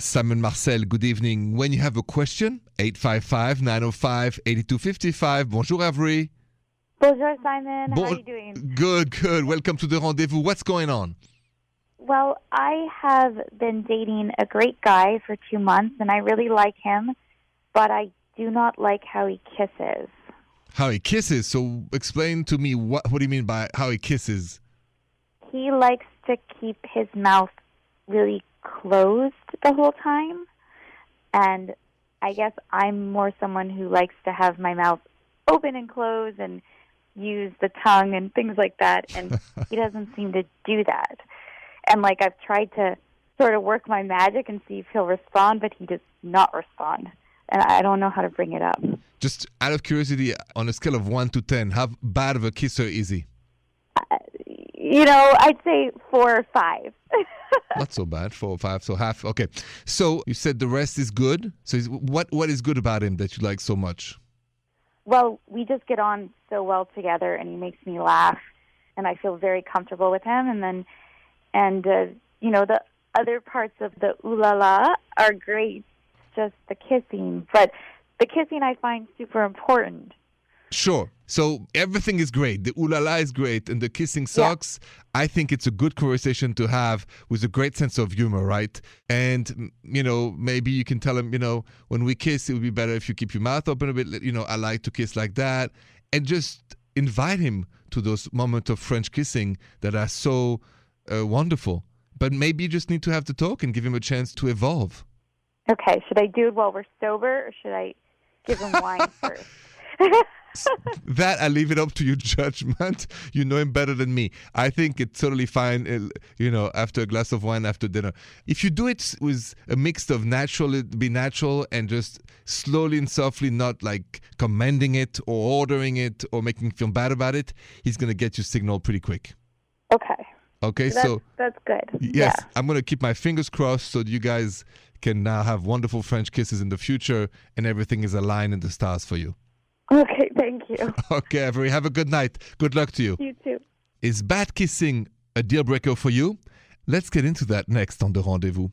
Simon Marcel, good evening. When you have a question, 855 905 8255. Bonjour, Avery. Bonjour, Simon. How are you doing? Good, good. Welcome to the rendezvous. What's going on? Well, I have been dating a great guy for two months, and I really like him, but I do not like how he kisses. How he kisses. So explain to me what what do you mean by how he kisses? He likes to keep his mouth really closed the whole time, and I guess I'm more someone who likes to have my mouth open and close and use the tongue and things like that, and he doesn't seem to do that. And like I've tried to sort of work my magic and see if he'll respond, but he does not respond, and I don't know how to bring it up. Just out of curiosity, on a scale of 1 to 10, how bad of a kisser is he? You know, I'd say four or five. Not so bad, 4 or 5, so half. Okay. So you said the rest is good. So what what is good about him that you like so much? well, we just get on so well together, and he makes me laugh, and I feel very comfortable with him. And then, and uh, you know, the other parts of the ooh la la are great, just the kissing. But the kissing I find super important. Sure. So everything is great. The ooh la la is great, and the kissing sucks. I think it's a good conversation to have with a great sense of humor, right? And you know, maybe you can tell him, you know, when we kiss, it would be better if you keep your mouth open a bit. You know, I like to kiss like that, and just invite him to those moments of French kissing that are so uh, wonderful. But maybe you just need to have the talk and give him a chance to evolve. Okay, should I do it while we're sober, or should I give him wine first? that I leave it up to your judgment. You know him better than me. I think it's totally fine, uh, you know, after a glass of wine after dinner. If you do it with a mix of natural, be natural, and just slowly and softly, not like commanding it or ordering it or making him feel bad about it, he's going to get your signal pretty quick. okay, Okay, that's so that's good. yes, Yeah. I'm going to keep my fingers crossed so that you guys can now have wonderful French kisses in the future and everything is aligned in the stars for you. Okay, thank you. Okay, Avery, have a good night. Good luck to you. You too. Is bad kissing a deal breaker for you? Let's get into that next on The Rendezvous.